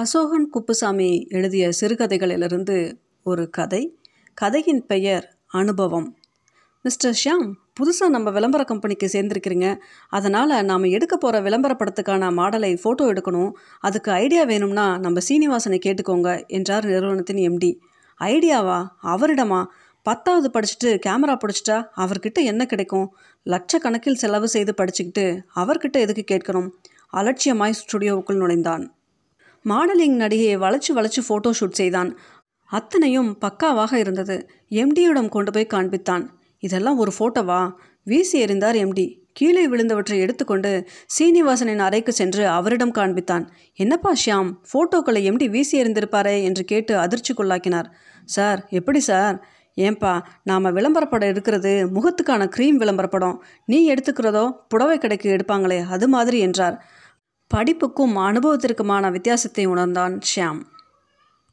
அசோகன் குப்புசாமி எழுதிய சிறுகதைகளிலிருந்து ஒரு கதை. கதையின் பெயர் அனுபவம். மிஸ்டர் ஷியாம் புதுசாக நம்ம விளம்பர கம்பெனிக்கு சேர்ந்துருக்கிறீங்க. அதனால் நாம் எடுக்க போகிற விளம்பர படத்துக்கான மாடலை ஃபோட்டோ எடுக்கணும். அதுக்கு ஐடியா வேணும்னா நம்ம சீனிவாசனை கேட்டுக்கோங்க என்றார் நிறுவனத்தின் எம்டி. ஐடியாவா? அவரிடமா? பத்தாவது படிச்சுட்டு கேமரா பிடிச்சிட்டா அவர்கிட்ட என்ன கிடைக்கும்? லட்சக்கணக்கில் செலவு செய்து படிச்சுக்கிட்டு அவர்கிட்ட எதுக்கு கேட்கணும்? அலட்சியமாய் ஸ்டுடியோவுக்குள் நுழைந்தான். மாடலிங் நடிகையை வளைச்சு வளைச்சு ஃபோட்டோ ஷூட் செய்தான். அத்தனையும் பக்காவாக இருந்தது. எம்டியிடம் கொண்டு போய் காண்பித்தான். இதெல்லாம் ஒரு ஃபோட்டோவா வீசி எறிந்தார் எம்டி கீழே விழுந்தவற்றை எடுத்துக்கொண்டு சீனிவாசனின் அறைக்கு சென்று அவரிடம் காண்பித்தான். என்னப்பா ஷியாம் ஃபோட்டோக்களை எம்டி வீசி எறிந்திருப்பாரே? என்று கேட்டு அதிர்ச்சிக்குள்ளாக்கினார். சார் எப்படி சார்? ஏன்பா நாம் விளம்பரப்படம் எடுக்கிறது முகத்துக்கான க்ரீம் விளம்பரப்படம். நீ எடுத்துக்கிறதோ புடவை கடைக்கு எடுப்பாங்களே அது மாதிரி என்றார். படிப்புக்கும் அனுபவத்திற்குமான வித்தியாசத்தை உணர்ந்தான் ஷியாம்.